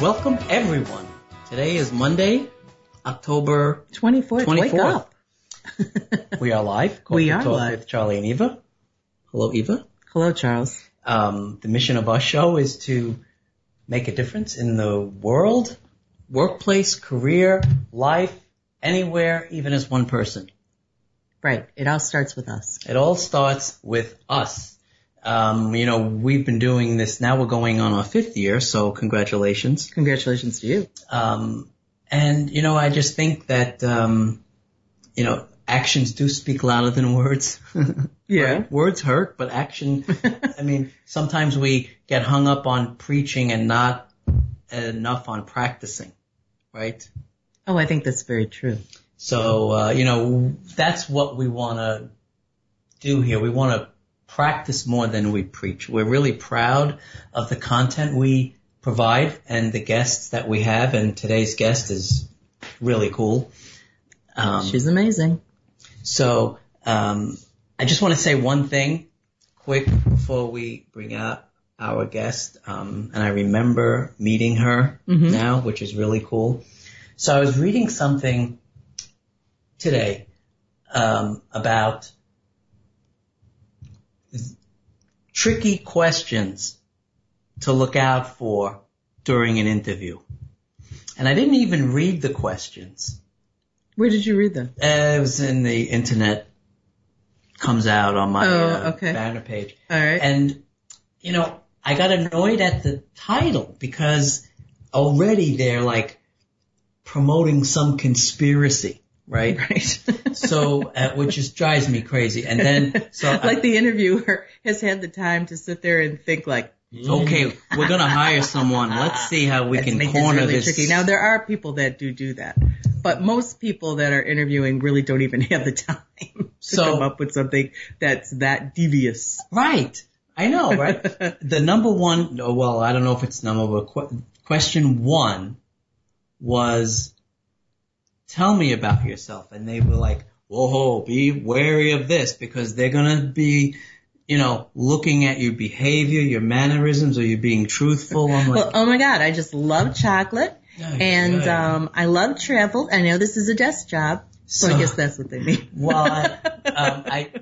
Welcome everyone. Today is Monday, October 24th. Wake up. We are live. We are Talk live. with Charlie and Eva. Hello, Eva. Hello, Charles. Um, the mission of our show is to make a difference in the world, workplace, career, life, anywhere, even as one person. Right. It all starts with us. It all starts with us. Um, you know, we've been doing this now. We're going on our fifth year, so congratulations. Congratulations to you. Um, and you know, I just think that um, you know, actions do speak louder than words. Right? Words hurt, but action. I mean, sometimes we get hung up on preaching and not enough on practicing, right? Oh, I think that's very true. So uh, you know, that's what we want to do here. We want to practice more than we preach. We're really proud of the content we provide and the guests that we have. And today's guest is really cool. Um, She's amazing. so um, I just want to say one thing quick before we bring out our guest. Um, and I remember meeting her Mhm. now, which is really cool. So I was reading something today um, about tricky questions to look out for during an interview. And I didn't even read the questions. Where did you read them? Uh, it was in the internet. Comes out on my Oh, uh, okay. banner page. All right. And, you know, I got annoyed at the title because already they're like promoting some conspiracy, right? right. So, uh, which just drives me crazy. And then, so I- like the interviewer has had the time to sit there and think like, okay, we're gonna hire someone. Let's see how we let's can make this corner really this. tricky. Now there are people that do do that, but most people that are interviewing really don't even have the time to So- come up with something that's that devious. Right. I know, right? the number one, well, I don't know if it's number, but qu- question one was, tell me about yourself. And they were like, whoa, be wary of this because they're going to be, you know, looking at your behavior, your mannerisms, are you being truthful? I'm like, Well, oh my God, I just love chocolate and um, I love travel. I know this is a desk job, so, I guess that's what they mean. well, I, um, I,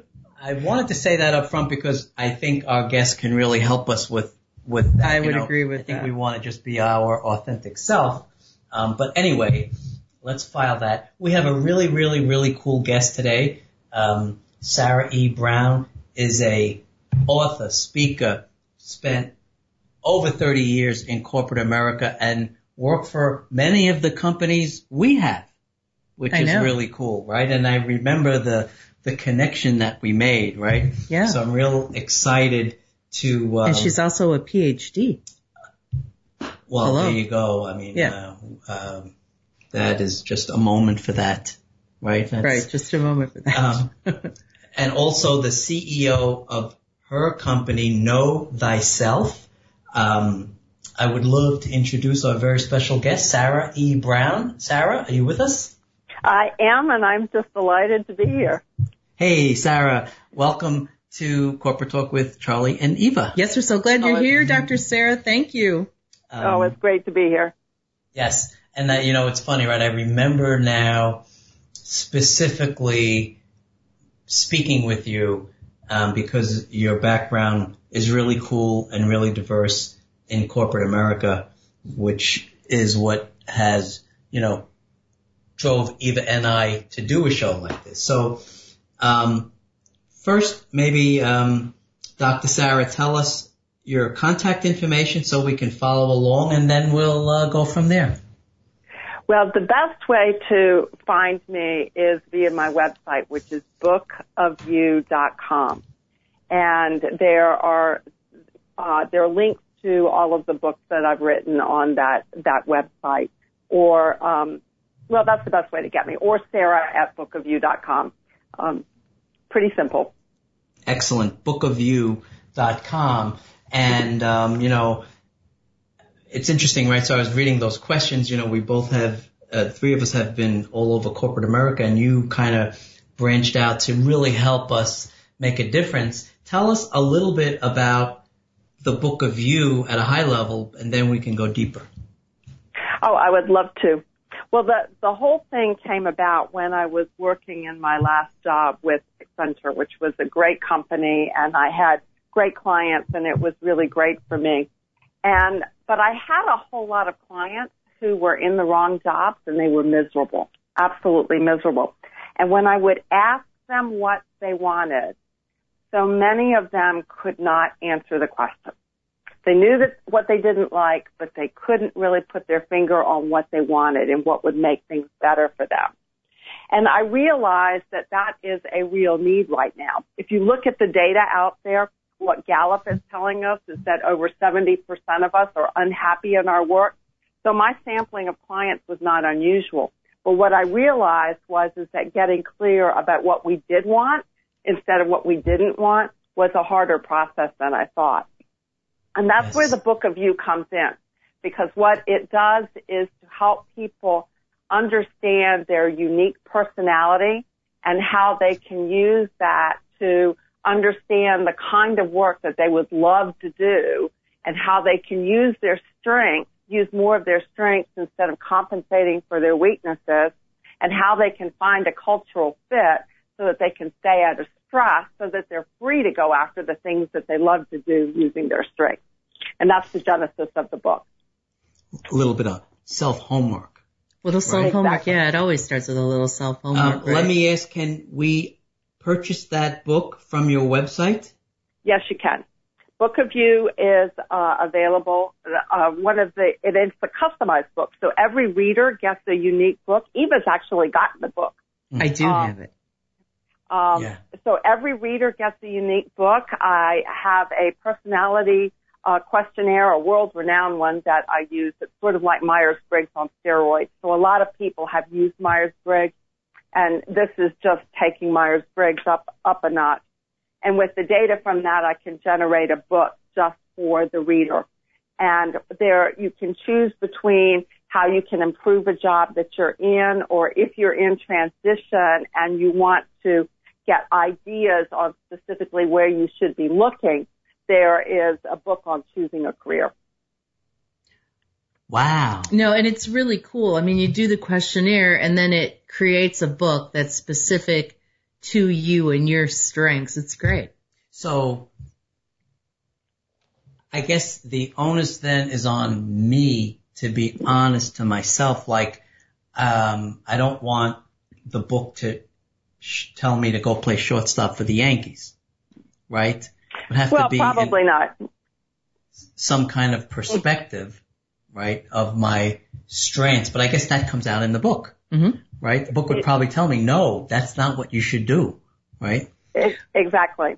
I wanted to say that up front because I think our guests can really help us with, with that. I would know. agree with I think that. we want to just be our authentic self. Um, but anyway, let's file that. We have a really, really, really cool guest today. Um, Sarah E. Brown is a author, speaker, spent over 30 years in corporate America and worked for many of the companies we have, which I is know. really cool, right? And I remember the, the connection that we made, right? Yeah. So I'm real excited to, um, and she's also a PhD. well, Hello. there you go. I mean, Yeah. uh, um, that is just a moment for that, right? That's, Right, just a moment for that. Um, and also the CEO of her company, Know Thyself. Um, I would love to introduce our very special guest, Sarah E. Brown. Sarah, are you with us? I am, and I'm just delighted to be here. Hey, Sarah, welcome to Corporate Talk with Charlie and Eva. yes, we're so glad you're Oh, here, Dr. Sarah. Thank you. Um, oh, it's great to be here. Yes, and that you know it's funny, right? I remember now specifically speaking with you um, because your background is really cool and really diverse in corporate America, which is what has you know drove Eva and I to do a show like this. So, um, first, maybe um, Dr. Sarah, tell us your contact information so we can follow along, and then we'll uh, go from there. Well, the best way to find me is via my website, which is bookofyou.com. And there are uh, there are links to all of the books that I've written on that that website, or um, well, that's the best way to get me, or Sarah at bookofyou.com. Um, pretty simple. Excellent. Bookofyou.com, and um, you know, it's interesting, right? So I was reading those questions. You know, we both have uh, three of us have been all over corporate America, and you kind of branched out to really help us make a difference. Tell us a little bit about the book of you at a high level, and then we can go deeper. Oh, I would love to. Well, the the whole thing came about when I was working in my last job with Accenture, which was a great company, and I had great clients, and it was really great for me. And but I had a whole lot of clients who were in the wrong jobs, and they were miserable, absolutely miserable. And when I would ask them what they wanted, so many of them could not answer the question. They knew that what they didn't like, but they couldn't really put their finger on what they wanted and what would make things better for them. And I realized that that is a real need right now. If you look at the data out there, what Gallup is telling us is that over 70% of us are unhappy in our work. So my sampling of clients was not unusual. But what I realized was is that getting clear about what we did want instead of what we didn't want was a harder process than I thought. And that's yes. where the book of you comes in because what it does is to help people understand their unique personality and how they can use that to understand the kind of work that they would love to do and how they can use their strengths, use more of their strengths instead of compensating for their weaknesses and how they can find a cultural fit so that they can stay out of stress so that they're free to go after the things that they love to do using their strengths. And that's the genesis of the book. A little bit of self homework. Little self homework, exactly. yeah. It always starts with a little self homework. Uh, right? Let me ask, can we purchase that book from your website? Yes, you can. Book of You is uh, available. Uh, one of the it is a customized book, so every reader gets a unique book. Eva's actually gotten the book. I do um, have it. Um, yeah. So every reader gets a unique book. I have a personality uh, questionnaire, a world-renowned one that I use. It's sort of like Myers-Briggs on steroids. So a lot of people have used Myers-Briggs, and this is just taking Myers-Briggs up up a notch. And with the data from that, I can generate a book just for the reader. And there, you can choose between how you can improve a job that you're in, or if you're in transition and you want to get ideas on specifically where you should be looking, there is a book on choosing a career. Wow. No, and it's really cool. I mean, you do the questionnaire and then it creates a book that's specific to you and your strengths. It's great. So I guess the onus then is on me to be honest to myself. Like, um, I don't want the book to sh- tell me to go play shortstop for the Yankees, right? It have well, to be probably not. Some kind of perspective, right, of my strengths. But I guess that comes out in the book, mm-hmm. right? The book would probably tell me, no, that's not what you should do, right? Exactly.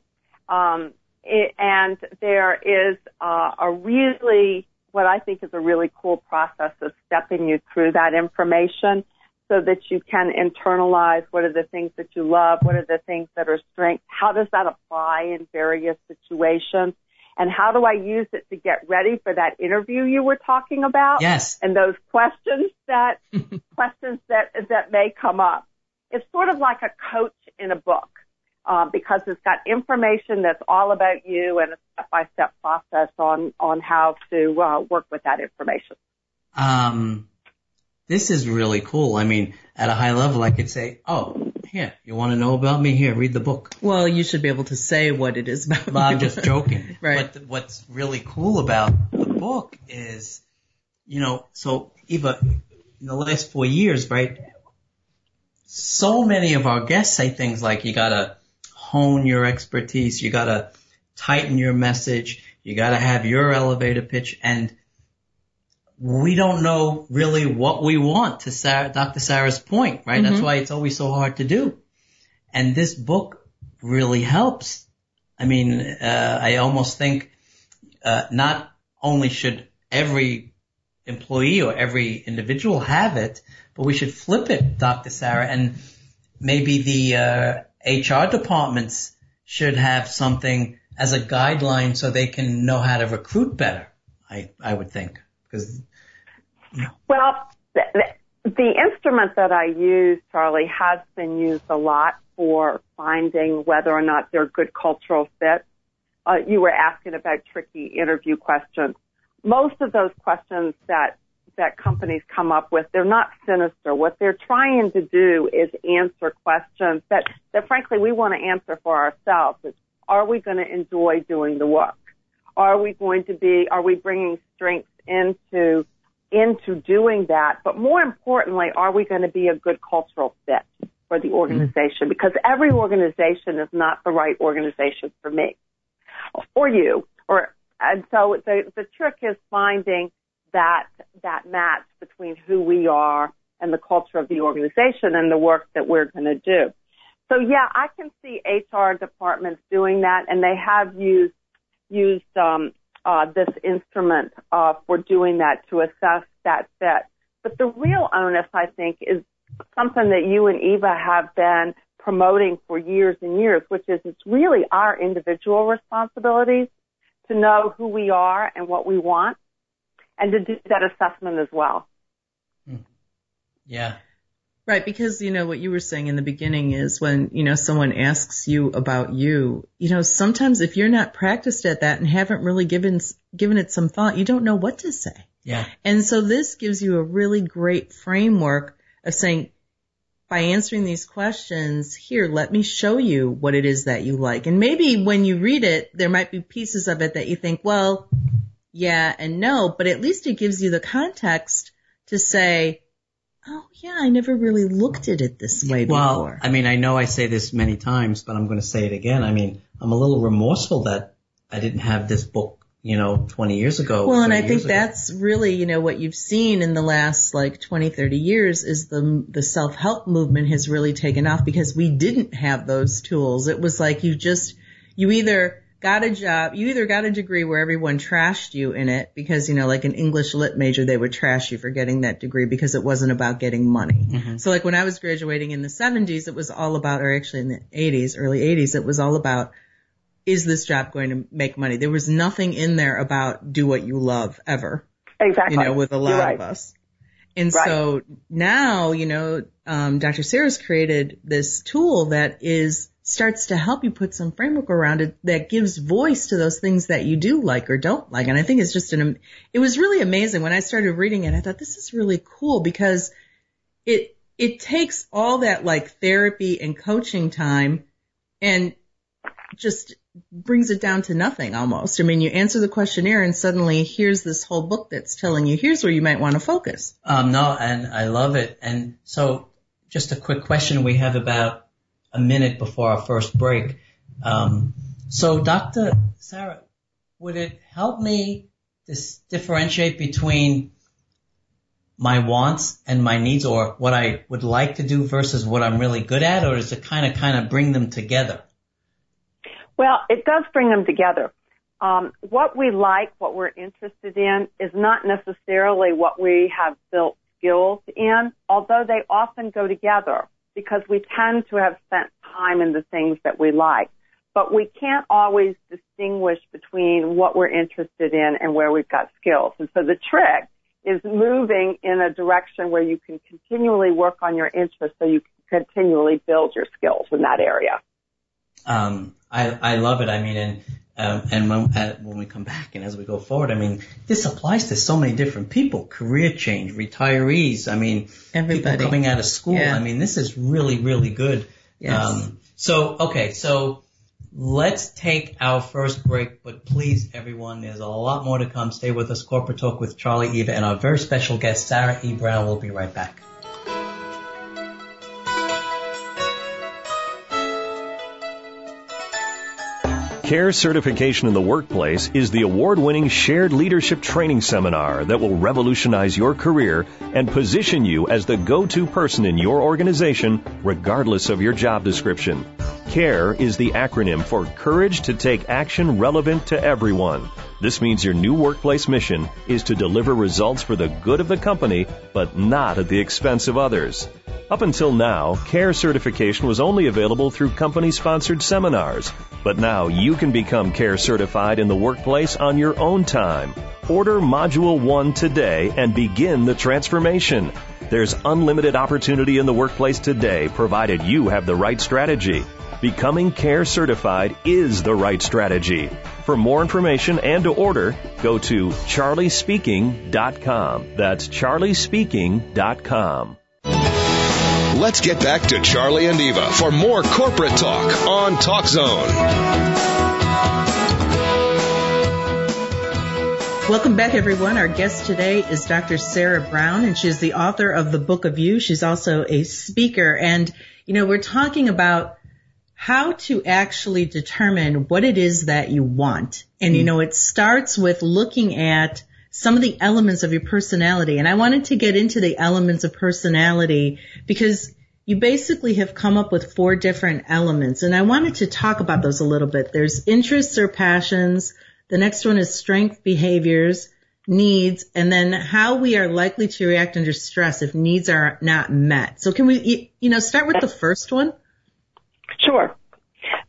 Um, it, and there is uh, a really, what I think is a really cool process of stepping you through that information so that you can internalize what are the things that you love, what are the things that are strengths, how does that apply in various situations, and how do I use it to get ready for that interview you were talking about? Yes. And those questions that questions that that may come up. It's sort of like a coach in a book. Uh, because it's got information that's all about you and a step-by-step process on on how to uh, work with that information. Um, this is really cool. I mean, at a high level, I could say, oh, here, you want to know about me? Here, read the book. Well, you should be able to say what it is about. Well, I'm just joking. right. But what's really cool about the book is, you know, so Eva, in the last four years, right, so many of our guests say things like you gotta hone your expertise, you gotta tighten your message, you gotta have your elevator pitch, and we don't know really what we want to Sarah, Dr. Sarah's point, right? Mm-hmm. That's why it's always so hard to do. And this book really helps. I mean, uh, I almost think, uh, not only should every employee or every individual have it, but we should flip it, Dr. Sarah, and maybe the uh, HR departments should have something as a guideline so they can know how to recruit better. I I would think. Well, the, instrument that I use, Charlie, has been used a lot for finding whether or not they're good cultural fits. Uh, you were asking about tricky interview questions. Most of those questions that that companies come up with, they're not sinister. What they're trying to do is answer questions that, that frankly we want to answer for ourselves. It's, are we going to enjoy doing the work? Are we going to be, are we bringing strengths into, into doing that? But more importantly, are we going to be a good cultural fit for the organization? Because every organization is not the right organization for me or you or and so the the trick is finding that that match between who we are and the culture of the organization and the work that we're going to do. So yeah, I can see HR departments doing that, and they have used used um, uh, this instrument uh, for doing that to assess that fit. But the real onus, I think, is something that you and Eva have been promoting for years and years, which is it's really our individual responsibilities to know who we are and what we want and to do that assessment as well. Hmm. Yeah. Right, because you know what you were saying in the beginning is when you know someone asks you about you, you know sometimes if you're not practiced at that and haven't really given given it some thought, you don't know what to say. Yeah. And so this gives you a really great framework of saying by answering these questions, here, let me show you what it is that you like. And maybe when you read it, there might be pieces of it that you think, well, yeah and no, but at least it gives you the context to say, oh yeah, I never really looked at it this way well, before. I mean, I know I say this many times, but I'm going to say it again. I mean, I'm a little remorseful that I didn't have this book you know, 20 years ago. Well, and I think ago. that's really, you know, what you've seen in the last like 20, 30 years is the, the self-help movement has really taken off because we didn't have those tools. It was like you just, you either got a job, you either got a degree where everyone trashed you in it because, you know, like an English lit major, they would trash you for getting that degree because it wasn't about getting money. Mhm. So like when I was graduating in the 70s, it was all about, or actually in the 80s, early 80s, it was all about is this job going to make money? There was nothing in there about do what you love ever, Exactly. you know, with a lot right. of us. And Right. so now, you know, um, Dr. Sarah's created this tool that is starts to help you put some framework around it that gives voice to those things that you do like or don't like. And I think it's just an, it was really amazing when I started reading it. I thought this is really cool because it, it takes all that like therapy and coaching time and just brings it down to nothing almost. I mean, you answer the questionnaire and suddenly here's this whole book that's telling you here's where you might want to focus. Um, no, and I love it. And so just a quick question. We have about a minute before our first break. Um, so Dr. Sarah, would it help me dis- differentiate between my wants and my needs or what I would like to do versus what I'm really good at or does it kind of, kind of bring them together? Well, it does bring them together. Um, what we like, what we're interested in, is not necessarily what we have built skills in, although they often go together because we tend to have spent time in the things that we like. But we can't always distinguish between what we're interested in and where we've got skills. And so the trick is moving in a direction where you can continually work on your interests so you can continually build your skills in that area. Um, I, I love it. I mean, and, um, and when, uh, when we come back and as we go forward, I mean, this applies to so many different people, career change, retirees. I mean, Everybody. people coming out of school. Yeah. I mean, this is really, really good. Yes. Um, so, okay, so let's take our first break, but please, everyone, there's a lot more to come. Stay with us. Corporate Talk with Charlie Eva and our very special guest, Sarah E. Brown. We'll be right back. CARE Certification in the Workplace is the award winning shared leadership training seminar that will revolutionize your career and position you as the go to person in your organization, regardless of your job description. CARE is the acronym for Courage to Take Action Relevant to Everyone. This means your new workplace mission is to deliver results for the good of the company, but not at the expense of others. Up until now, CARE certification was only available through company sponsored seminars, but now you can become CARE certified in the workplace on your own time. Order Module 1 today and begin the transformation. There's unlimited opportunity in the workplace today provided you have the right strategy. Becoming CARE certified is the right strategy. For more information and to order, go to charliespeaking.com. That's charliespeaking.com. Let's get back to Charlie and Eva for more corporate talk on Talk Zone. Welcome back, everyone. Our guest today is Dr. Sarah Brown, and she's the author of the Book of You. She's also a speaker. And, you know, we're talking about how to actually determine what it is that you want. And, you hmm. know, it starts with looking at some of the elements of your personality. And I wanted to get into the elements of personality because you basically have come up with four different elements. And I wanted to talk about those a little bit. There's interests or passions. The next one is strength behaviors, needs, and then how we are likely to react under stress if needs are not met. So can we, you know, start with the first one? Sure.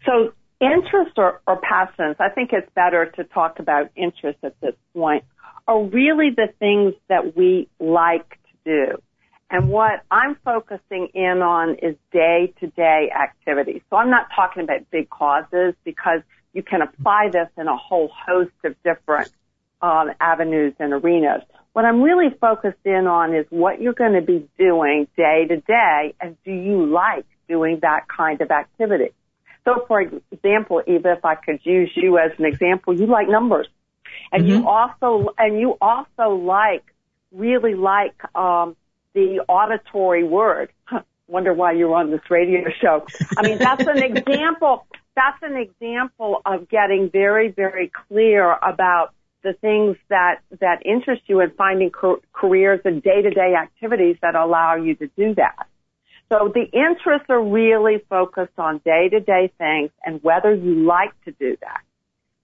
So interest or, or passions, I think it's better to talk about interest at this point, are really the things that we like to do. And what I'm focusing in on is day to day activities. So I'm not talking about big causes because you can apply this in a whole host of different um, avenues and arenas. What I'm really focused in on is what you're going to be doing day to day and do you like doing that kind of activity. So for example, Eva, if I could use you as an example, you like numbers and mm-hmm. you also, and you also like, really like, um, the auditory word. Wonder why you're on this radio show. I mean, that's an example, that's an example of getting very, very clear about the things that, that interest you and finding careers and day-to-day activities that allow you to do that. So the interests are really focused on day to day things and whether you like to do that.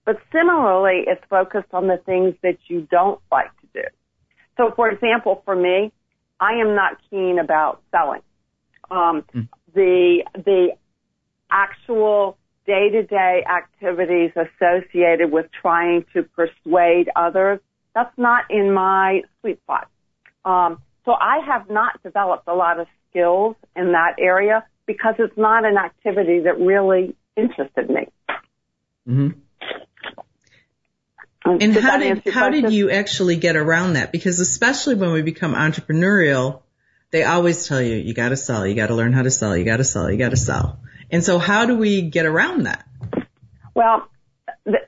But similarly, it's focused on the things that you don't like to do. So for example, for me, I am not keen about selling. Um, mm. the, the actual day to day activities associated with trying to persuade others, that's not in my sweet spot. Um, so I have not developed a lot of skills in that area because it's not an activity that really interested me. Mm-hmm. And did how did how did you actually get around that? Because especially when we become entrepreneurial, they always tell you you got to sell, you got to learn how to sell, you got to sell, you got to sell. And so, how do we get around that? Well, the,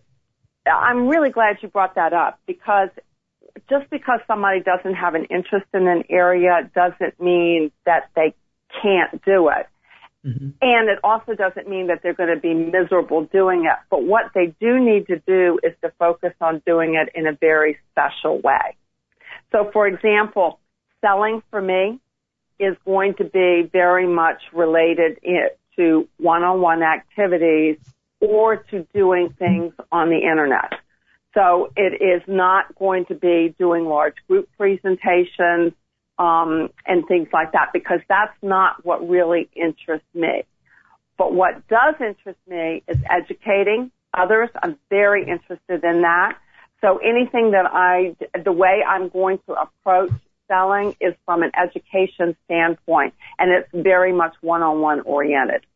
I'm really glad you brought that up because just because somebody doesn't have an interest in an area doesn't mean that they can't do it. Mm-hmm. And it also doesn't mean that they're going to be miserable doing it. But what they do need to do is to focus on doing it in a very special way. So for example, selling for me is going to be very much related to one-on-one activities or to doing things on the internet. So it is not going to be doing large group presentations um, and things like that because that's not what really interests me. But what does interest me is educating others. I'm very interested in that. So anything that I, the way I'm going to approach selling is from an education standpoint, and it's very much one-on-one oriented.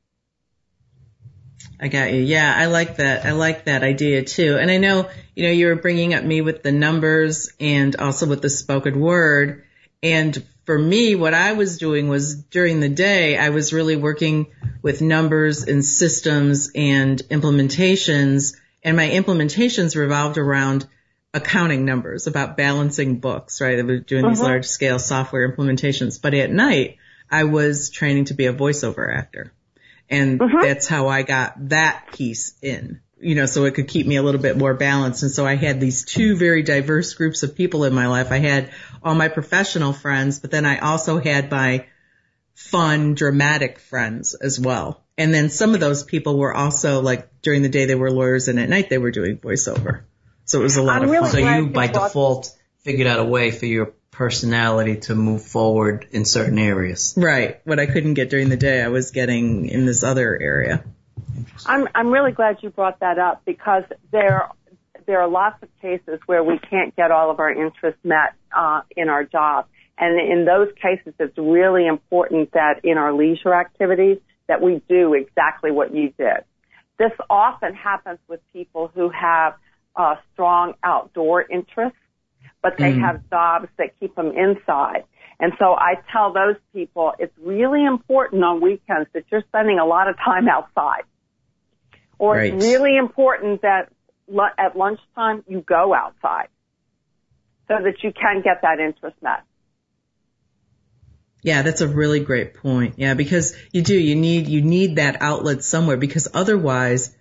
I got you. Yeah, I like that. I like that idea too. And I know, you know, you were bringing up me with the numbers and also with the spoken word. And for me, what I was doing was during the day, I was really working with numbers and systems and implementations. And my implementations revolved around accounting numbers, about balancing books, right? I was doing uh-huh. these large scale software implementations. But at night, I was training to be a voiceover actor. And mm-hmm. that's how I got that piece in, you know, so it could keep me a little bit more balanced. And so I had these two very diverse groups of people in my life. I had all my professional friends, but then I also had my fun, dramatic friends as well. And then some of those people were also like during the day they were lawyers and at night they were doing voiceover. So it was a lot I'm of really fun. So you you by default figured out a way for your personality to move forward in certain areas. Right. What I couldn't get during the day, I was getting in this other area. I'm I'm really glad you brought that up because there there are lots of cases where we can't get all of our interests met uh, in our job, and in those cases, it's really important that in our leisure activities that we do exactly what you did. This often happens with people who have uh, strong outdoor interests, but they Mm. have jobs that keep them inside. And so I tell those people it's really important on weekends that you're spending a lot of time outside. Or Right. it's really important that at lunchtime you go outside so that you can get that interest met. Yeah, that's a really great point. Yeah, because you do, you need, you need that outlet somewhere because otherwise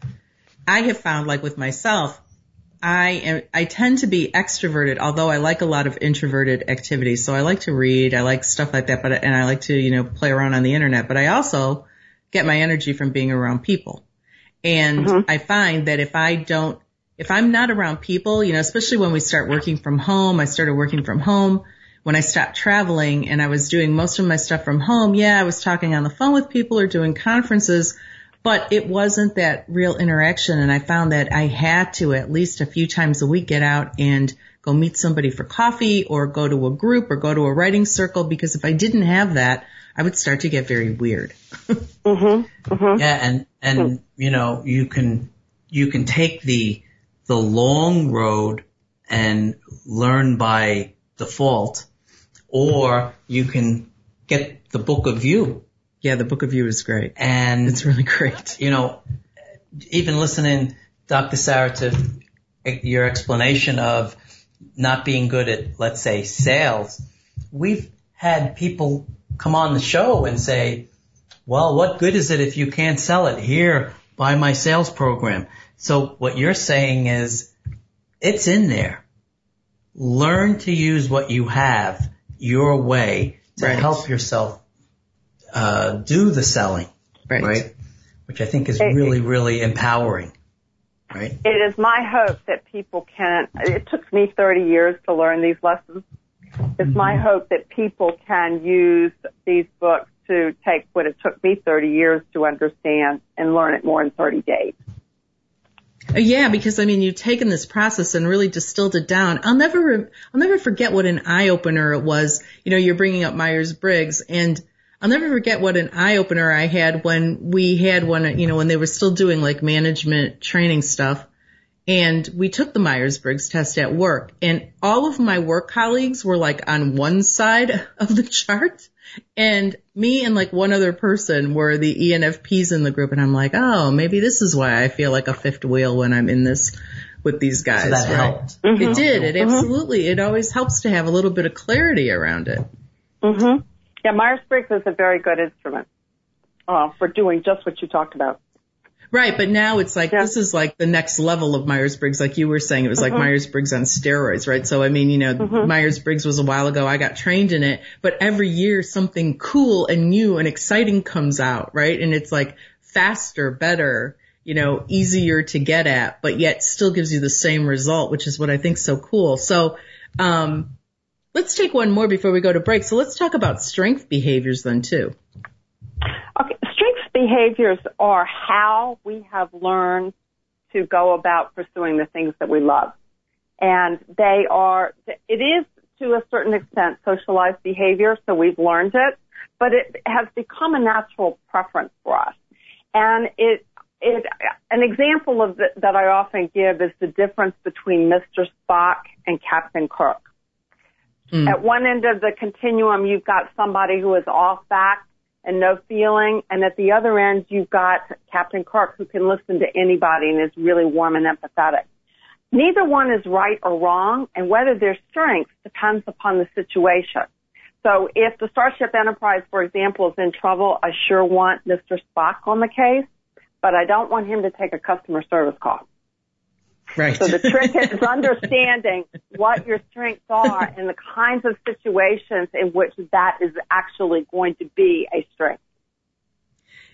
I have found like with myself, I am, I tend to be extroverted, although I like a lot of introverted activities. So I like to read, I like stuff like that, but, and I like to, you know, play around on the internet, but I also get my energy from being around people. And mm-hmm. I find that if I don't, if I'm not around people, you know, especially when we start working from home, I started working from home when I stopped traveling and I was doing most of my stuff from home. Yeah, I was talking on the phone with people or doing conferences, but it wasn't that real interaction. And I found that I had to at least a few times a week get out and go meet somebody for coffee or go to a group or go to a writing circle because if I didn't have that, I would start to get very weird. Mm-hmm, mm-hmm. Yeah, and and mm. you know you can you can take the the long road and learn by default, or you can get the book of you Yeah, the book of you is great. and It's really great. you know, even listening, Dr. Sarah, to your explanation of not being good at, let's say, sales, we've had people come on the show and say, well, what good is it if you can't sell it? Here, buy my sales program. So what you're saying is it's in there. Learn to use what you have your way to Right. help yourself uh, do the selling Right. right? Which I think is It- really, really empowering, right? It is my hope that people can, it took me 30 years to learn these lessons. It's my hope that people can use these books to take what it took me 30 years to understand and learn it more in 30 days. Uh, Yeah, because I mean, you've taken this process and really distilled it down. I'll never, I'll never forget what an eye opener it was. You know, you're bringing up Myers Briggs, and I'll never forget what an eye opener I had when we had one. You know, when they were still doing like management training stuff, and we took the Myers Briggs test at work, and all of my work colleagues were like on one side of the chart. And me and like one other person were the ENFPs in the group, and I'm like, oh, maybe this is why I feel like a fifth wheel when I'm in this with these guys. So that right? helped. It did. It absolutely. It always helps to have a little bit of clarity around it. hmm Yeah, Myers-Briggs is a very good instrument uh, for doing just what you talked about. Right, but now it's like Yeah. this is like the next level of Myers Briggs, like you were saying. It was like Myers Briggs on steroids, right? So I mean, you know, Myers Briggs was a while ago. I got trained in it, but every year something cool and new and exciting comes out, right? And it's like faster, better, you know, easier to get at, but yet still gives you the same result, which is what I think so cool. So, um, let's take one more before we go to break. So let's talk about strength behaviors then too. Okay, strengths behaviors are how we have learned to go about pursuing the things that we love. And they are, it is to a certain extent socialized behavior, so we've learned it, but it has become a natural preference for us. And it, it, an example of the, that I often give is the difference between Mr. Spock and Captain Kirk. Mm. At one end of the continuum, you've got somebody who is off back and no feeling, and at the other end, you've got Captain Kirk who can listen to anybody and is really warm and empathetic. Neither one is right or wrong, and whether their strengths depends upon the situation. So if the Starship Enterprise, for example, is in trouble, I sure want Mr. Spock on the case, but I don't want him to take a customer service call. Right. So the trick is understanding what your strengths are and the kinds of situations in which that is actually going to be a strength.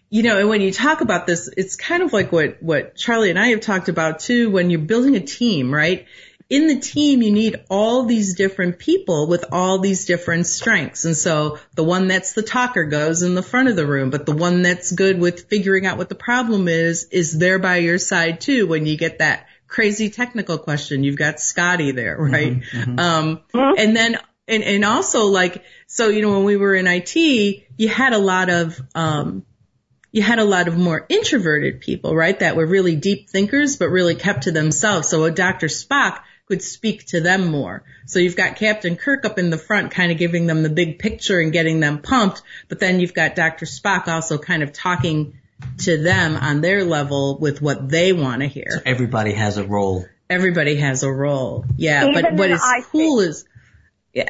you know, and when you talk about this, it's kind of like what, what Charlie and I have talked about too, when you're building a team, right? In the team, you need all these different people with all these different strengths. And so the one that's the talker goes in the front of the room, but the one that's good with figuring out what the problem is, is there by your side too when you get that crazy technical question. You've got Scotty there, right? Mm-hmm, mm-hmm. Um, and then, and, and also like, so, you know, when we were in IT, you had a lot of, um, you had a lot of more introverted people, right? That were really deep thinkers, but really kept to themselves. So a Dr. Spock could speak to them more. So you've got Captain Kirk up in the front kind of giving them the big picture and getting them pumped, but then you've got Dr. Spock also kind of talking to them on their level with what they want to hear. So everybody has a role. Everybody has a role. Yeah, Even but what is cool is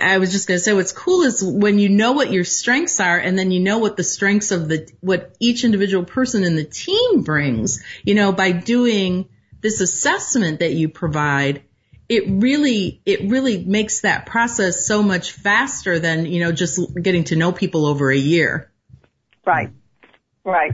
I was just going to say what's cool is when you know what your strengths are and then you know what the strengths of the, what each individual person in the team brings, you know, by doing this assessment that you provide, it really, it really makes that process so much faster than, you know, just getting to know people over a year. Right. Right.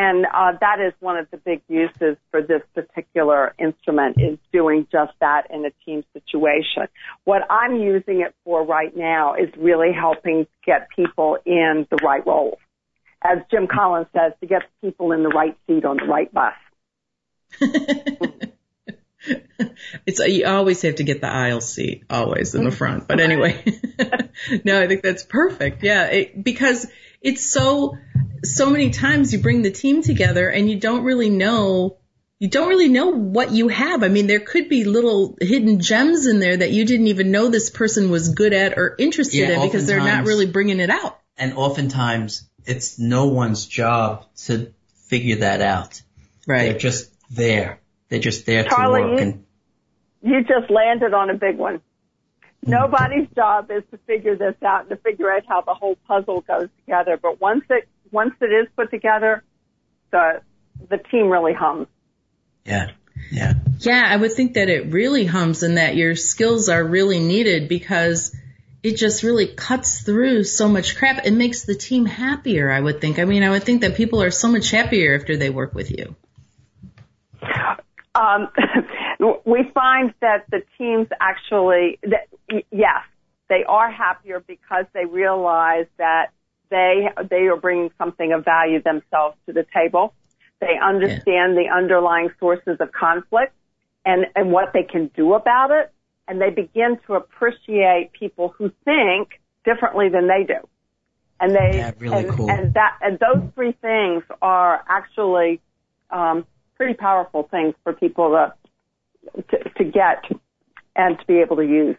And uh, that is one of the big uses for this particular instrument is doing just that in a team situation. What I'm using it for right now is really helping get people in the right roles. As Jim Collins says, to get people in the right seat on the right bus. it's you always have to get the aisle seat always in the front. But anyway, no, I think that's perfect. Yeah, it, because it's so so many times you bring the team together and you don't really know you don't really know what you have. I mean, there could be little hidden gems in there that you didn't even know this person was good at or interested yeah, in because they're not really bringing it out. And oftentimes it's no one's job to figure that out. Right. They're just there. They're just there Charlie, to work. You, and, you just landed on a big one. Nobody's job is to figure this out and to figure out how the whole puzzle goes together. But once it once it is put together, the the team really hums. Yeah. Yeah. Yeah, I would think that it really hums and that your skills are really needed because it just really cuts through so much crap. It makes the team happier, I would think. I mean, I would think that people are so much happier after they work with you. Um, we find that the teams actually, that, yes, they are happier because they realize that they they are bringing something of value themselves to the table. They understand yeah. the underlying sources of conflict and and what they can do about it, and they begin to appreciate people who think differently than they do. And they yeah, really and, cool. and that and those three things are actually um, pretty powerful things for people to, to to get and to be able to use.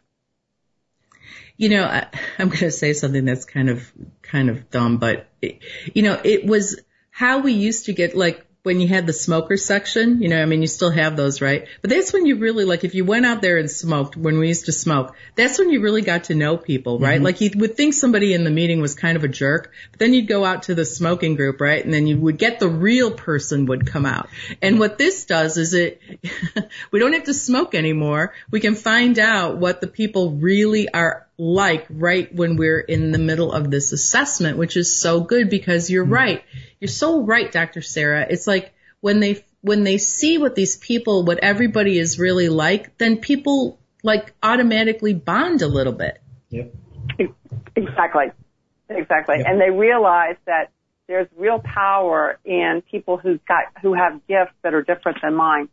You know, I, I'm going to say something that's kind of, kind of dumb, but it, you know, it was how we used to get like when you had the smoker section, you know, I mean, you still have those, right? But that's when you really, like, if you went out there and smoked, when we used to smoke, that's when you really got to know people, right? Mm-hmm. Like, you would think somebody in the meeting was kind of a jerk, but then you'd go out to the smoking group, right? And then you would get the real person would come out. And what this does is it, we don't have to smoke anymore. We can find out what the people really are like right when we're in the middle of this assessment, which is so good because you're mm-hmm. right. You're so right, Dr. Sarah. It's like when they, when they see what these people, what everybody is really like, then people like automatically bond a little bit. Yep. Exactly. Exactly. Yep. And they realize that there's real power in people who've got, who have gifts that are different than mine.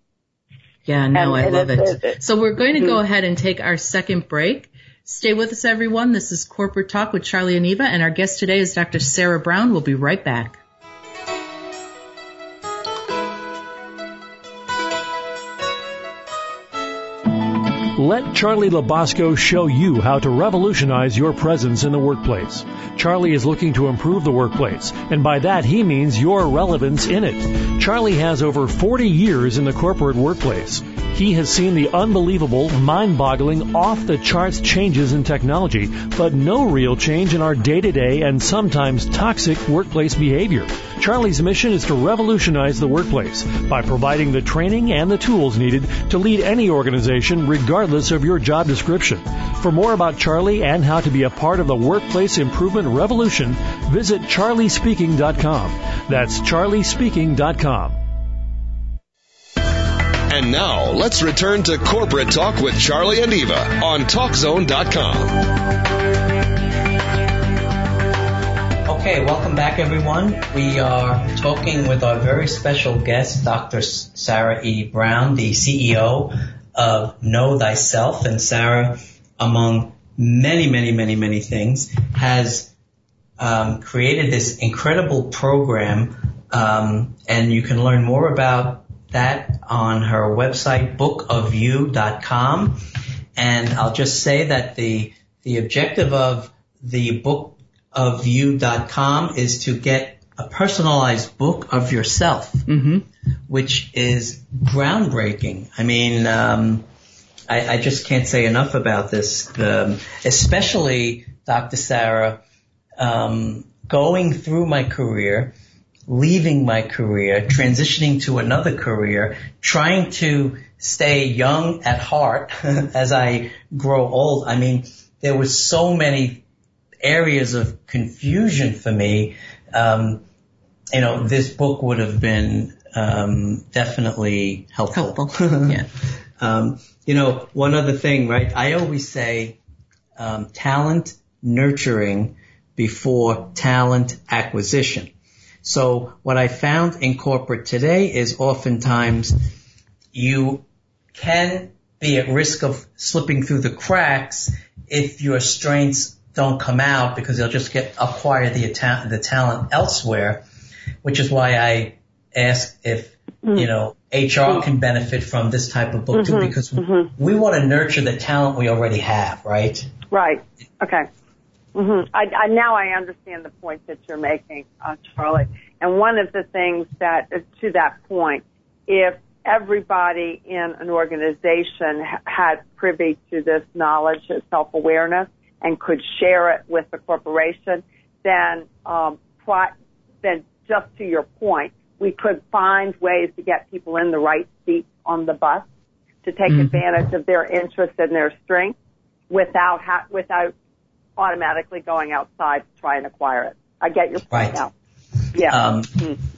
Yeah, no, and, I and love it, it. it. So we're going to mm-hmm. go ahead and take our second break. Stay with us, everyone. This is Corporate Talk with Charlie and Eva, and our guest today is Dr. Sarah Brown. We'll be right back. Let Charlie Labasco show you how to revolutionize your presence in the workplace. Charlie is looking to improve the workplace, and by that he means your relevance in it. Charlie has over 40 years in the corporate workplace. He has seen the unbelievable, mind boggling, off the charts changes in technology, but no real change in our day to day and sometimes toxic workplace behavior. Charlie's mission is to revolutionize the workplace by providing the training and the tools needed to lead any organization regardless of your job description. For more about Charlie and how to be a part of the workplace improvement revolution, visit charliespeaking.com. That's charliespeaking.com. And now, let's return to Corporate Talk with Charlie and Eva on TalkZone.com. Okay, welcome back everyone. We are talking with our very special guest, Dr. Sarah E. Brown, the CEO of Know Thyself. And Sarah, among many, many, many, many things, has um, created this incredible program, um, and you can learn more about that on her website, bookofyou.com. And I'll just say that the the objective of the bookofyou.com is to get a personalized book of yourself, Mm-hmm. which is groundbreaking. I mean, um, I, I just can't say enough about this, um, especially Dr. Sarah, um, going through my career, leaving my career, transitioning to another career, trying to stay young at heart as I grow old. I mean, there was so many areas of confusion for me. Um, you know, this book would have been um, definitely helpful. Helpful. Yeah. Um, you know, one other thing, right? I always say um, talent nurturing before talent acquisition. So what I found in corporate today is oftentimes you can be at risk of slipping through the cracks if your strengths don't come out because they'll just get acquire the ta- the talent elsewhere, which is why I ask if mm-hmm. you know HR mm-hmm. can benefit from this type of book too mm-hmm. because we want to nurture the talent we already have, right? Right. Okay. Hmm I, I now I understand the point that you're making, uh, Charlie. And one of the things that, uh, to that point, if everybody in an organization ha- had privy to this knowledge and self-awareness and could share it with the corporation, then, um, pri- then just to your point, we could find ways to get people in the right seats on the bus to take advantage of their interests and their strengths without ha- without automatically going outside to try and acquire it. I get your point Right. now. Yeah. Um,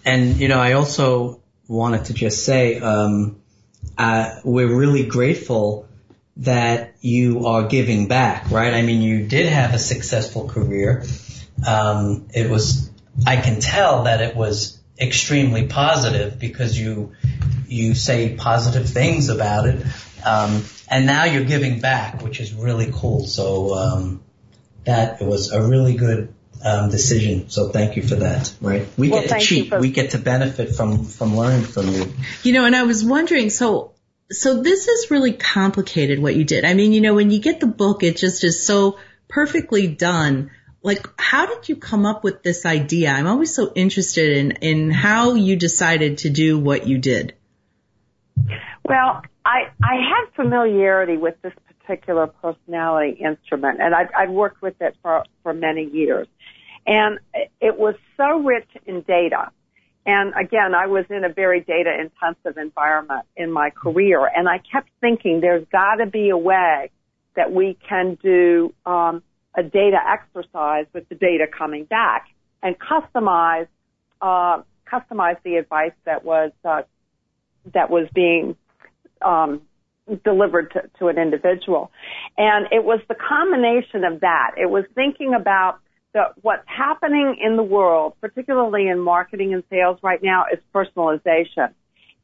and you know, I also wanted to just say um, uh, we're really grateful that you are giving back, right? I mean, you did have a successful career. Um, it was, I can tell that it was extremely positive because you you say positive things about it, um, and now you're giving back, which is really cool. So um, that it was a really good um, decision. So thank you for that. Right? We Well, get to cheat. for- we get to benefit from from learning from you. You know, and I was wondering, so, so this is really complicated what you did. I mean, you know, when you get the book, it just is so perfectly done. Like, how did you come up with this idea? I'm always so interested in, in how you decided to do what you did. Well, I I had familiarity with this particular personality instrument, and I've, I've worked with it for for many years, and it was so rich in data. And again, I was in a very data intensive environment in my career, and I kept thinking there's got to be a way that we can do um, a data exercise with the data coming back and customize uh, customize the advice that was uh, that was being um, delivered to, to an individual. And it was the combination of that. It was thinking about the, what's happening in the world, particularly in marketing and sales right now, is personalization.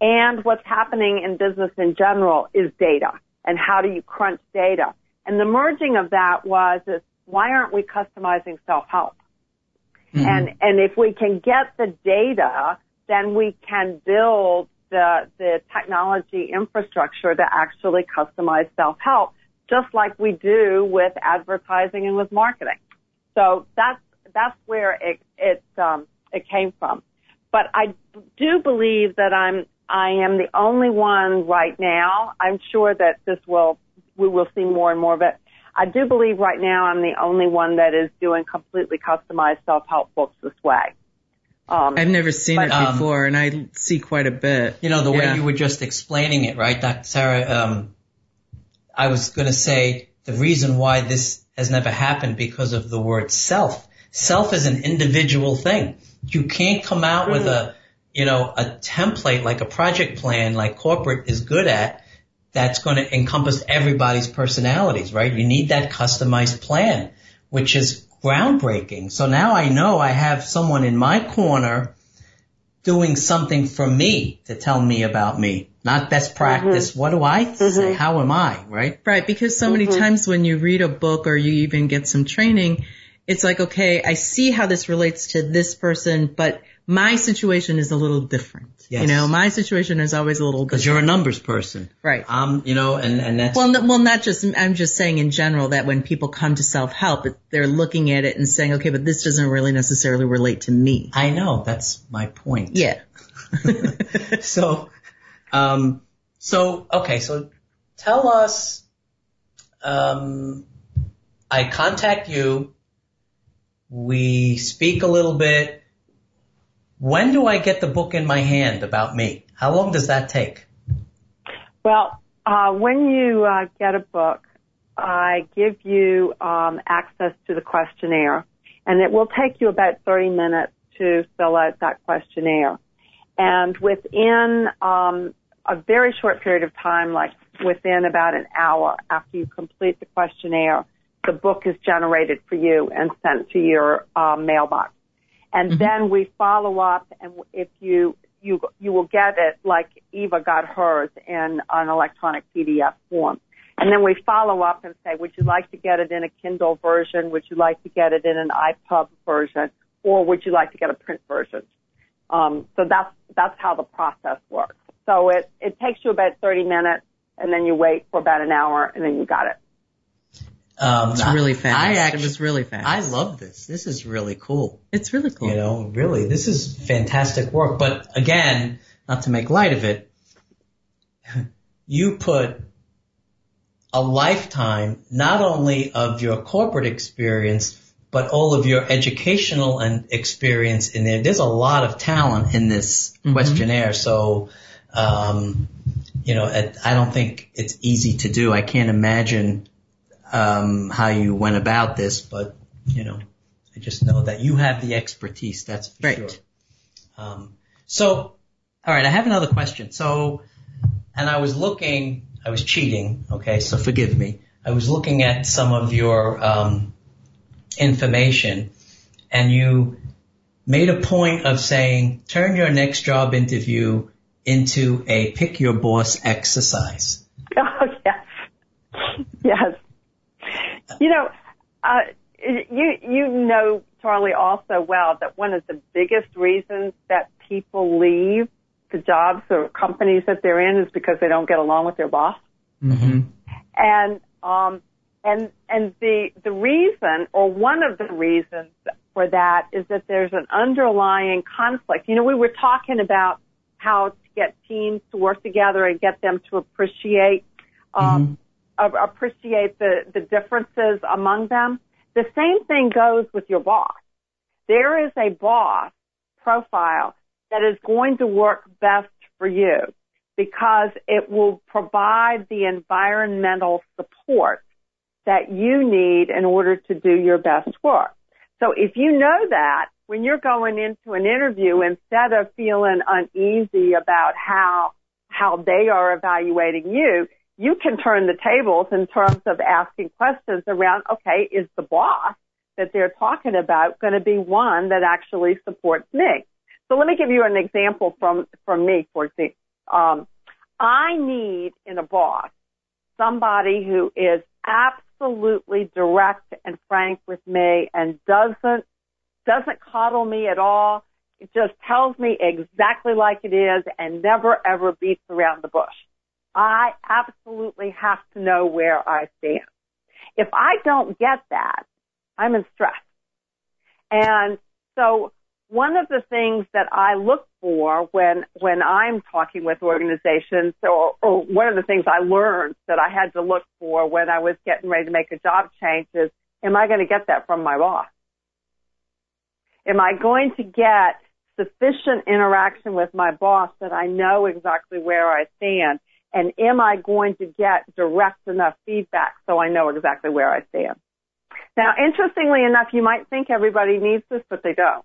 And what's happening in business in general is data. And how do you crunch data? And the merging of that was, is why aren't we customizing self-help? Mm-hmm. And, and if we can get the data, then we can build the, the technology infrastructure to actually customize self-help, just like we do with advertising and with marketing. So that's, that's where it, it, um, it came from. But I do believe that I'm, I am the only one right now. I'm sure that this will, we will see more and more of it. I do believe right now I'm the only one that is doing completely customized self-help books this way. Um, I've never seen But, it um, before, and I see quite a bit. You know, the way you were just explaining it, right, Dr. Sarah, um, I was going to say the reason why this has never happened because of the word self. self is an individual thing. You can't come out with a, you know, a template like a project plan like corporate is good at that's going to encompass everybody's personalities, right? You need that customized plan, which is groundbreaking. So now I know I have someone in my corner doing something for me to tell me about me, not best practice. Mm-hmm. What do I say? Mm-hmm. How am I? Right? Right. Because so many mm-hmm. times when you read a book or you even get some training, it's like, okay, I see how this relates to this person, but my situation is a little different. Yes. You know, my situation is always a little because you're a numbers person, right? Um, you know, and and that's well, well, not just. I'm just saying in general that when people come to self help, they're looking at it and saying, okay, but this doesn't really necessarily relate to me. I know that's my point. Yeah. so, um, so okay, so tell us. Um, I contact you. We speak a little bit when do I get the book in my hand about me? How long does that take? Well, uh, when you uh, get a book, I give you um, access to the questionnaire, and it will take you about 30 minutes to fill out that questionnaire. And within um, a very short period of time, like within about an hour after you complete the questionnaire, the book is generated for you and sent to your uh, mailbox and mm-hmm. then we follow up and if you you you will get it like Eva got hers in an electronic PDF form. And then we follow up and say, would you like to get it in a Kindle version? Would you like to get it in an ePub version? Or would you like to get a print version? Um, so that's, that's how the process works. So it, it takes you about 30 minutes and then you wait for about an hour and then you got it. Um, it's really fast. I actually, it was really fast. I love this. This is really cool. It's really cool. You know, really, this is fantastic work. But again, not to make light of it, you put a lifetime not only of your corporate experience, but all of your educational and experience in there. There's a lot of talent in this mm-hmm. questionnaire. So, um, you know, I don't think it's easy to do. I can't imagine um, how you went about this, but you know, I just know that you have the expertise. That's for right. sure. Um, so, all right, I have another question. So, and I was looking, I was cheating. Okay, so forgive me. I was looking at some of your um, information, and you made a point of saying, turn your next job interview into a pick your boss exercise. Oh yes, yes. You know, uh, you you know Charlie also well that one of the biggest reasons that people leave the jobs or companies that they're in is because they don't get along with their boss. Mm-hmm. And um and and the the reason or one of the reasons for that is that there's an underlying conflict. You know, we were talking about how to get teams to work together and get them to appreciate um, mm-hmm Uh, appreciate the, the differences among them. The same thing goes with your boss. There is a boss profile that is going to work best for you because it will provide the environmental support that you need in order to do your best work. So if you know that when you're going into an interview, instead of feeling uneasy about how, how they are evaluating you, you can turn the tables in terms of asking questions around, okay, is the boss that they're talking about going to be one that actually supports me? So let me give you an example from, from me, for example. Um, I need in a boss somebody who is absolutely direct and frank with me and doesn't, doesn't coddle me at all. It just tells me exactly like it is and never ever beats around the bush. I absolutely have to know where I stand. If I don't get that, I'm in stress. And so one of the things that I look for when, when I'm talking with organizations or, or one of the things I learned that I had to look for when I was getting ready to make a job change is, am I going to get that from my boss? Am I going to get sufficient interaction with my boss that I know exactly where I stand? And am I going to get direct enough feedback so I know exactly where I stand? Now, interestingly enough, you might think everybody needs this, but they don't.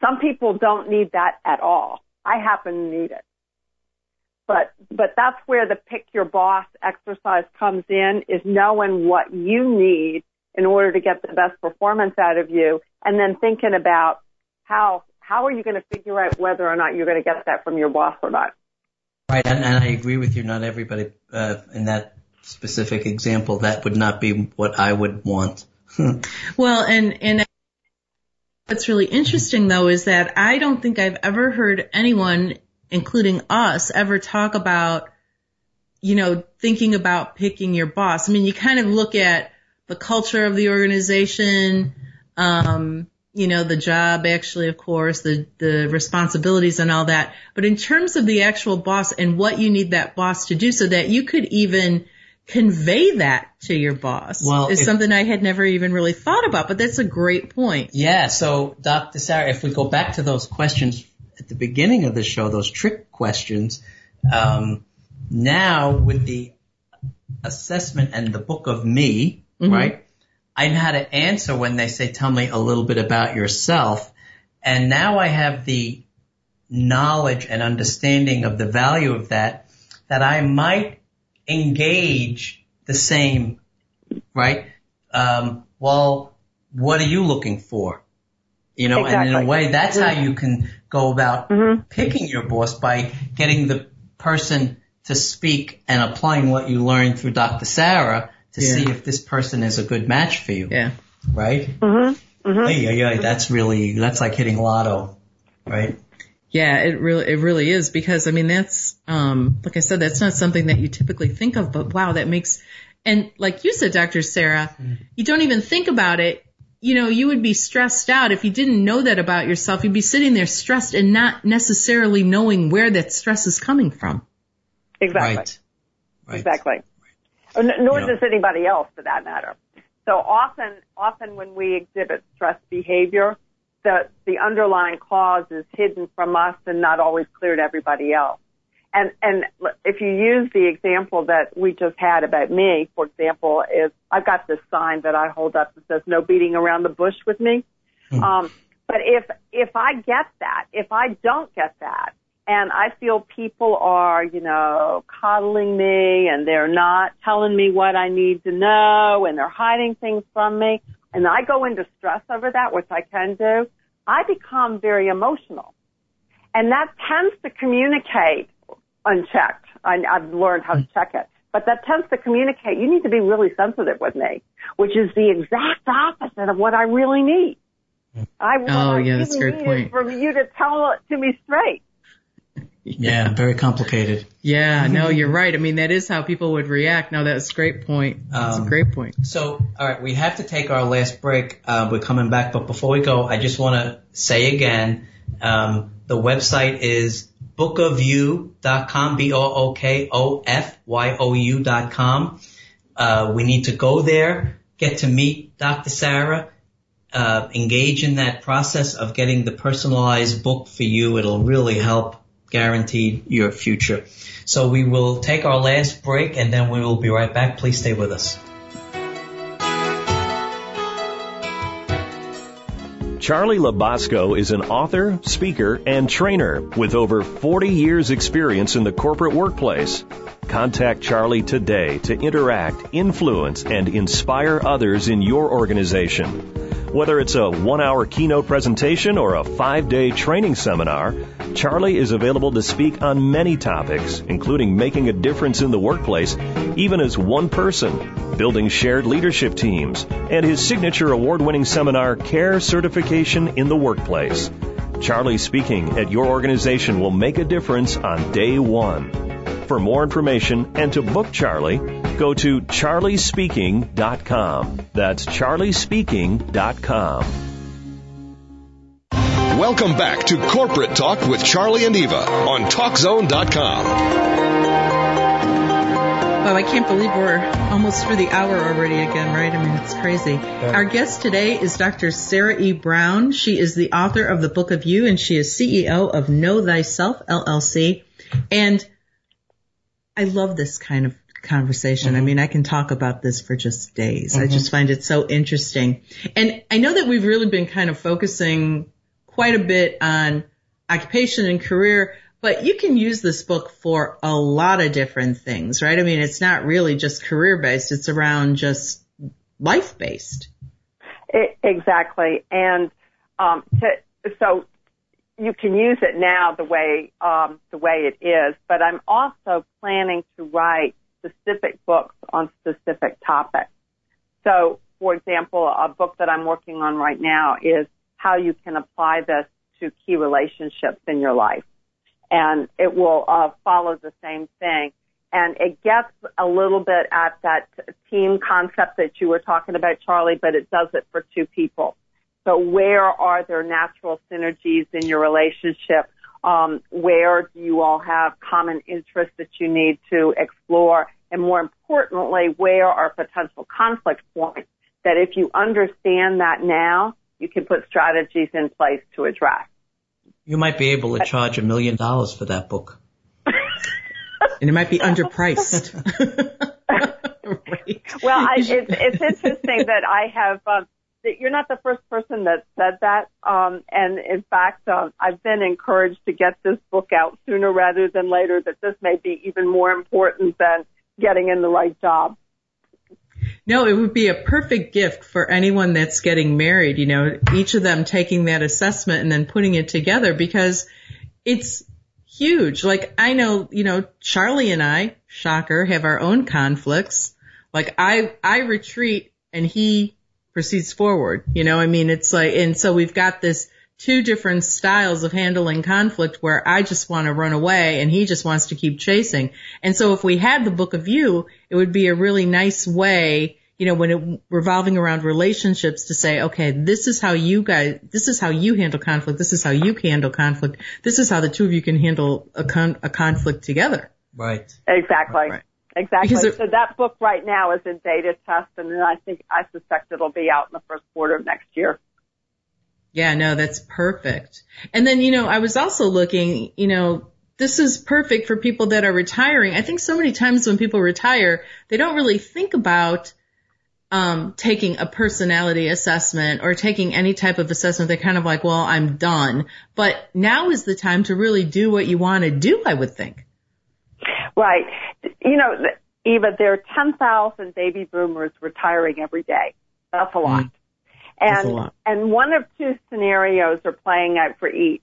Some people don't need that at all. I happen to need it. But, but that's where the pick your boss exercise comes in is knowing what you need in order to get the best performance out of you and then thinking about how, how are you going to figure out whether or not you're going to get that from your boss or not? Right, and, and I agree with you. Not everybody uh, in that specific example that would not be what I would want. well, and and what's really interesting though is that I don't think I've ever heard anyone, including us, ever talk about, you know, thinking about picking your boss. I mean, you kind of look at the culture of the organization, um, you know, the job actually, of course, the, the responsibilities and all that. But in terms of the actual boss and what you need that boss to do so that you could even convey that to your boss well, is if, something I had never even really thought about, but that's a great point. Yeah. So Dr. Sarah, if we go back to those questions at the beginning of the show, those trick questions, um, now with the assessment and the book of me, mm-hmm. right? I know how to answer when they say, tell me a little bit about yourself. And now I have the knowledge and understanding of the value of that, that I might engage the same, right? Um, well, what are you looking for? You know, exactly. and in a way, that's mm-hmm. how you can go about mm-hmm. picking your boss by getting the person to speak and applying what you learned through Dr. Sarah to yeah. see if this person is a good match for you. Yeah. Right? Mm-hmm. Mm-hmm. Hey, yeah, yeah, that's really, that's like hitting lotto, right? Yeah, it really, it really is because I mean, that's, um, like I said, that's not something that you typically think of, but wow, that makes, and like you said, Dr. Sarah, mm-hmm. you don't even think about it. You know, you would be stressed out if you didn't know that about yourself. You'd be sitting there stressed and not necessarily knowing where that stress is coming from. Exactly. Right. right. Exactly nor does anybody else for that matter. So often, often when we exhibit stress behavior, the, the underlying cause is hidden from us and not always clear to everybody else. And, and if you use the example that we just had about me, for example, is I've got this sign that I hold up that says no beating around the bush with me. Hmm. Um, but if, if I get that, if I don't get that, and I feel people are, you know, coddling me and they're not telling me what I need to know and they're hiding things from me and I go into stress over that, which I can do, I become very emotional. And that tends to communicate unchecked. I, I've learned how to check it. But that tends to communicate, you need to be really sensitive with me, which is the exact opposite of what I really need. I, oh, I yeah, really that's a great point. For you to tell it to me straight. Yeah, very complicated. Yeah, no, you're right. I mean, that is how people would react. No, that's a great point. That's um, a great point. So, all right, we have to take our last break. Uh, we're coming back, but before we go, I just want to say again, um, the website is bookofyou.com, B-O-O-K-O-F-Y-O-U dot com. Uh, we need to go there, get to meet Dr. Sarah, uh, engage in that process of getting the personalized book for you. It'll really help guaranteed your future. So we will take our last break and then we will be right back. Please stay with us. Charlie Labasco is an author, speaker, and trainer with over 40 years experience in the corporate workplace. Contact Charlie today to interact, influence, and inspire others in your organization. Whether it's a one hour keynote presentation or a five day training seminar, Charlie is available to speak on many topics, including making a difference in the workplace, even as one person, building shared leadership teams, and his signature award winning seminar, Care Certification in the Workplace. Charlie speaking at your organization will make a difference on day one. For more information and to book Charlie, go to charliespeaking.com. That's charliespeaking.com. Welcome back to Corporate Talk with Charlie and Eva on TalkZone.com. Wow, I can't believe we're almost through the hour already again, right? I mean, it's crazy. Yeah. Our guest today is Dr. Sarah E. Brown. She is the author of the Book of You and she is CEO of Know Thyself LLC. And I love this kind of conversation. Mm-hmm. I mean, I can talk about this for just days. Mm-hmm. I just find it so interesting. And I know that we've really been kind of focusing quite a bit on occupation and career, but you can use this book for a lot of different things, right? I mean, it's not really just career based. It's around just life based. Exactly. And, um, to, so you can use it now the way, um, the way it is, but I'm also planning to write specific books on specific topics. So, for example, a book that I'm working on right now is how you can apply this to key relationships in your life. And it will uh, follow the same thing. And it gets a little bit at that team concept that you were talking about, Charlie, but it does it for two people. So where are there natural synergies in your relationship? Um, where do you all have common interests that you need to explore? And more importantly, where are potential conflict points that if you understand that now, you can put strategies in place to address. You might be able to charge a million dollars for that book. and it might be underpriced. right. Well, I, it's, it's interesting that I have, um, that you're not the first person that said that. Um, and in fact, um, I've been encouraged to get this book out sooner rather than later, that this may be even more important than getting in the right job. No, it would be a perfect gift for anyone that's getting married, you know, each of them taking that assessment and then putting it together because it's huge. Like I know, you know, Charlie and I, shocker, have our own conflicts. Like I, I retreat and he proceeds forward, you know, I mean, it's like, and so we've got this two different styles of handling conflict where I just want to run away and he just wants to keep chasing. And so if we had the book of you, it would be a really nice way, you know, when it revolving around relationships to say, okay, this is how you guys, this is how you handle conflict. This is how you handle conflict. This is how the two of you can handle a con- a conflict together. Right. Exactly. Right. Exactly. so that book right now is in beta test and I think, I suspect it'll be out in the first quarter of next year. Yeah, no, that's perfect. And then, you know, I was also looking, you know, this is perfect for people that are retiring. I think so many times when people retire, they don't really think about um, taking a personality assessment or taking any type of assessment. They're kind of like, well, I'm done. But now is the time to really do what you want to do, I would think. Right. You know, Eva, there are 10,000 baby boomers retiring every day. That's a lot. Mm. And, and one of two scenarios are playing out for each.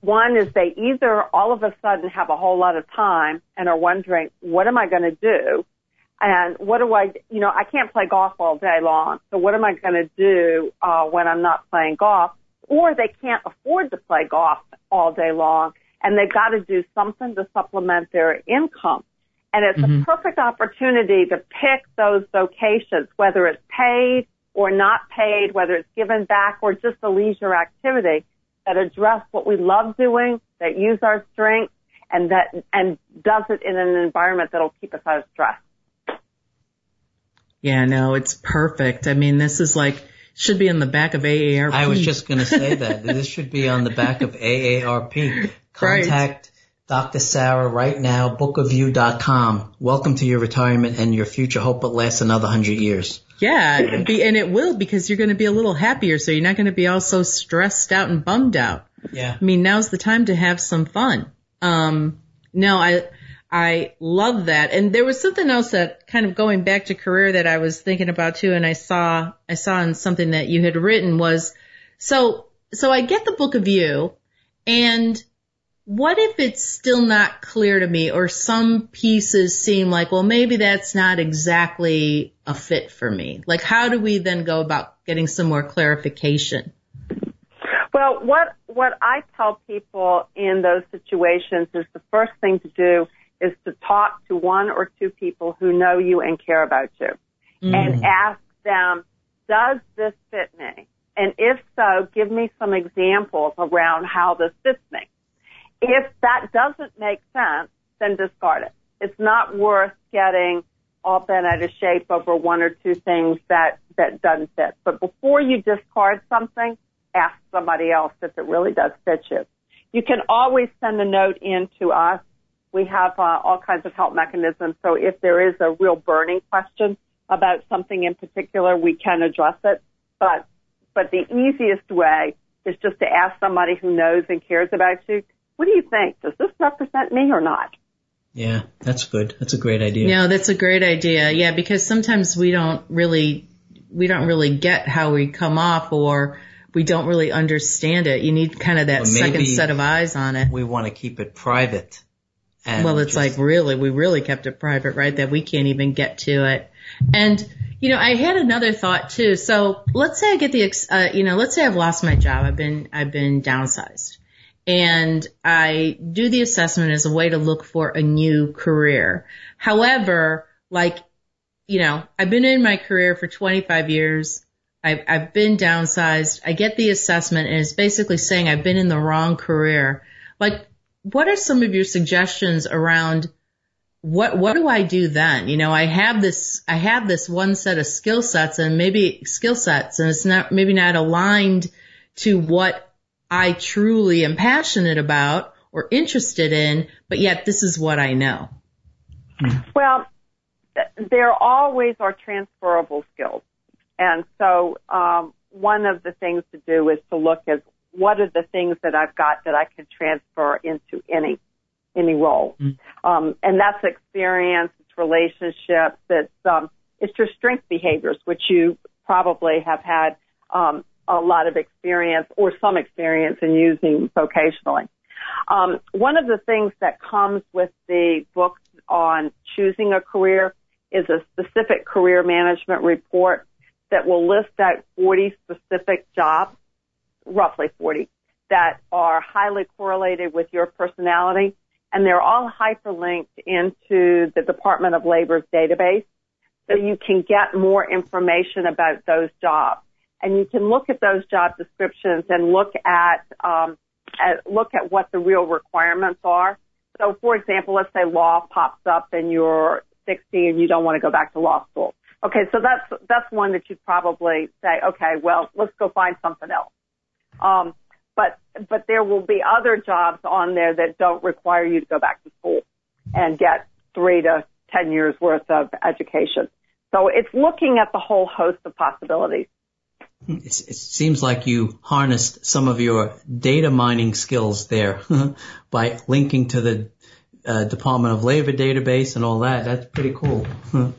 One is they either all of a sudden have a whole lot of time and are wondering, what am I going to do? And what do I, you know, I can't play golf all day long. So what am I going to do, uh, when I'm not playing golf? Or they can't afford to play golf all day long and they've got to do something to supplement their income. And it's mm-hmm. a perfect opportunity to pick those vocations, whether it's paid or not paid, whether it's given back or just a leisure activity that address what we love doing, that use our strengths, and that and does it in an environment that'll keep us out of stress. Yeah, no, it's perfect. I mean, this is like should be on the back of AARP. I was just going to say that this should be on the back of AARP. Contact Dr. Sarah right now, bookofyou.com. Welcome to your retirement and your future. Hope it lasts another hundred years. Yeah, and it will because you're going to be a little happier. So you're not going to be all so stressed out and bummed out. Yeah. I mean, now's the time to have some fun. Um, no, I, I love that. And there was something else that kind of going back to career that I was thinking about too. And I saw, I saw in something that you had written was, so, so I get the book of you and what if it's still not clear to me or some pieces seem like, well, maybe that's not exactly a fit for me? Like, how do we then go about getting some more clarification? Well, what, what I tell people in those situations is the first thing to do is to talk to one or two people who know you and care about you mm. and ask them, does this fit me? And if so, give me some examples around how this fits me. If that doesn't make sense, then discard it. It's not worth getting all bent out of shape over one or two things that, that doesn't fit. But before you discard something, ask somebody else if it really does fit you. You can always send a note in to us We have uh, all kinds of help mechanisms. So if there is a real burning question about something in particular, we can address it. But but the easiest way is just to ask somebody who knows and cares about you, what do you think? Does this represent me or not? Yeah, that's good. That's a great idea. No, that's a great idea. Yeah, because sometimes we don't really we don't really get how we come off or we don't really understand it. You need kind of that second set of eyes on it. We want to keep it private. well, it's just, like really, we really kept it private, right? That we can't even get to it. And, you know, I had another thought too. So let's say I get the, uh, you know, let's say I've lost my job. I've been, I've been downsized and I do the assessment as a way to look for a new career. However, like, you know, I've been in my career for 25 years. I've, I've been downsized. I get the assessment and it's basically saying I've been in the wrong career. Like, what are some of your suggestions around what, what do I do then? You know, I have this, I have this one set of skill sets and maybe skill sets and it's not, maybe not aligned to what I truly am passionate about or interested in, but yet this is what I know? Well, there always are transferable skills. And so, um, one of the things to do is to look at what are the things that I've got that I can transfer into any, any role. mm Um, and that's experience, it's relationships, it's, um, it's your strength behaviors, which you probably have had, um, a lot of experience or some experience in using vocationally. Um, one of the things that comes with the book on choosing a career is a specific career management report that will list out 40 specific jobs, roughly 40, that are highly correlated with your personality. And they're all hyperlinked into the Department of Labor's database so you can get more information about those jobs and you can look at those job descriptions and look at, um, at look at what the real requirements are. So, for example, let's say law pops up and you're 60 and you don't want to go back to law school. Okay, so that's that's one that you'd probably say, okay, well, let's go find something else. Um, but but there will be other jobs on there that don't require you to go back to school and get three to ten years worth of education. So it's looking at the whole host of possibilities it seems like you harnessed some of your data mining skills there by linking to the uh, Department of Labor database and all that. That's pretty cool.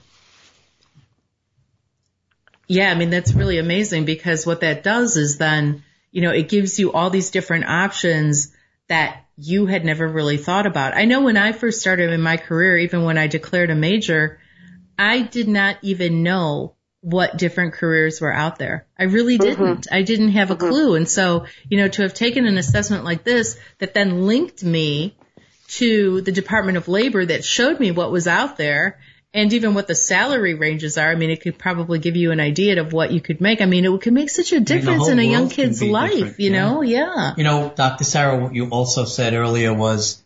yeah, I mean, that's really amazing because what that does is then, you know, it gives you all these different options that you had never really thought about. I know when I first started in my career, even when I declared a major, I did not even know what different careers were out there. I really mm-hmm. didn't. Mm-hmm. I didn't have a mm-hmm. clue. And so, you know, to have taken an assessment like this that then linked me to the Department of Labor that showed me what was out there and even what the salary ranges are. I mean, it could probably give you an idea of what you could make. I mean, it could make such a difference I mean, in a young kid's life, you yeah. know? Yeah. You know, Dr. Sarah, what you also said earlier was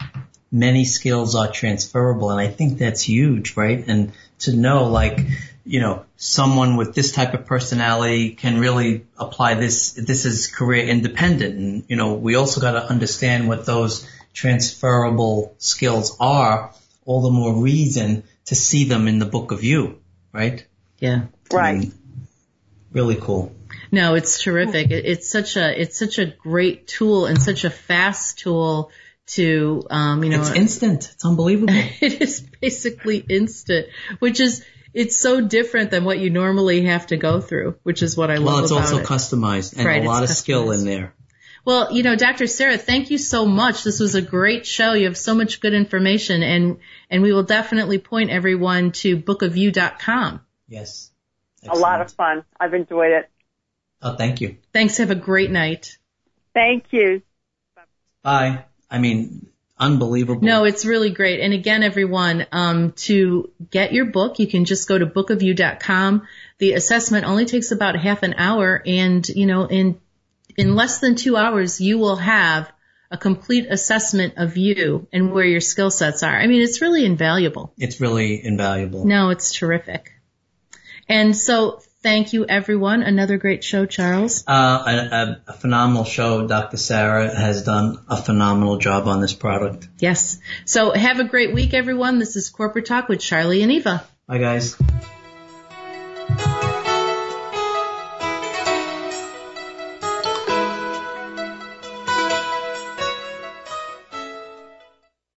many skills are transferable. And I think that's huge, right? And to know like, you know, someone with this type of personality can really apply this. This is career independent. And, you know, we also got to understand what those transferable skills are. All the more reason to see them in the book of you, right? Yeah. Right. I really cool. No, it's terrific. It's such a, it's such a great tool and such a fast tool to, um, you know. It's instant. It's unbelievable. it is basically instant, which is, it's so different than what you normally have to go through, which is what I love Well, it's also it. customized and right, a lot of skill in there. Well, you know, Dr. Sarah, thank you so much. This was a great show. You have so much good information and, and we will definitely point everyone to bookofyou.com. Yes. Excellent. A lot of fun. I've enjoyed it. Oh, thank you. Thanks. Have a great night. Thank you. Bye. I mean, unbelievable. No, it's really great. And again, everyone, um, to get your book, you can just go to bookofyou.com. The assessment only takes about half an hour and, you know, in, in less than two hours, you will have a complete assessment of you and where your skill sets are. I mean, it's really invaluable. It's really invaluable. No, it's terrific. And so Thank you, everyone. Another great show, Charles. Uh, a, a, a phenomenal show. Dr. Sarah has done a phenomenal job on this product. Yes. So have a great week, everyone. This is Corporate Talk with Charlie and Eva. Bye, guys.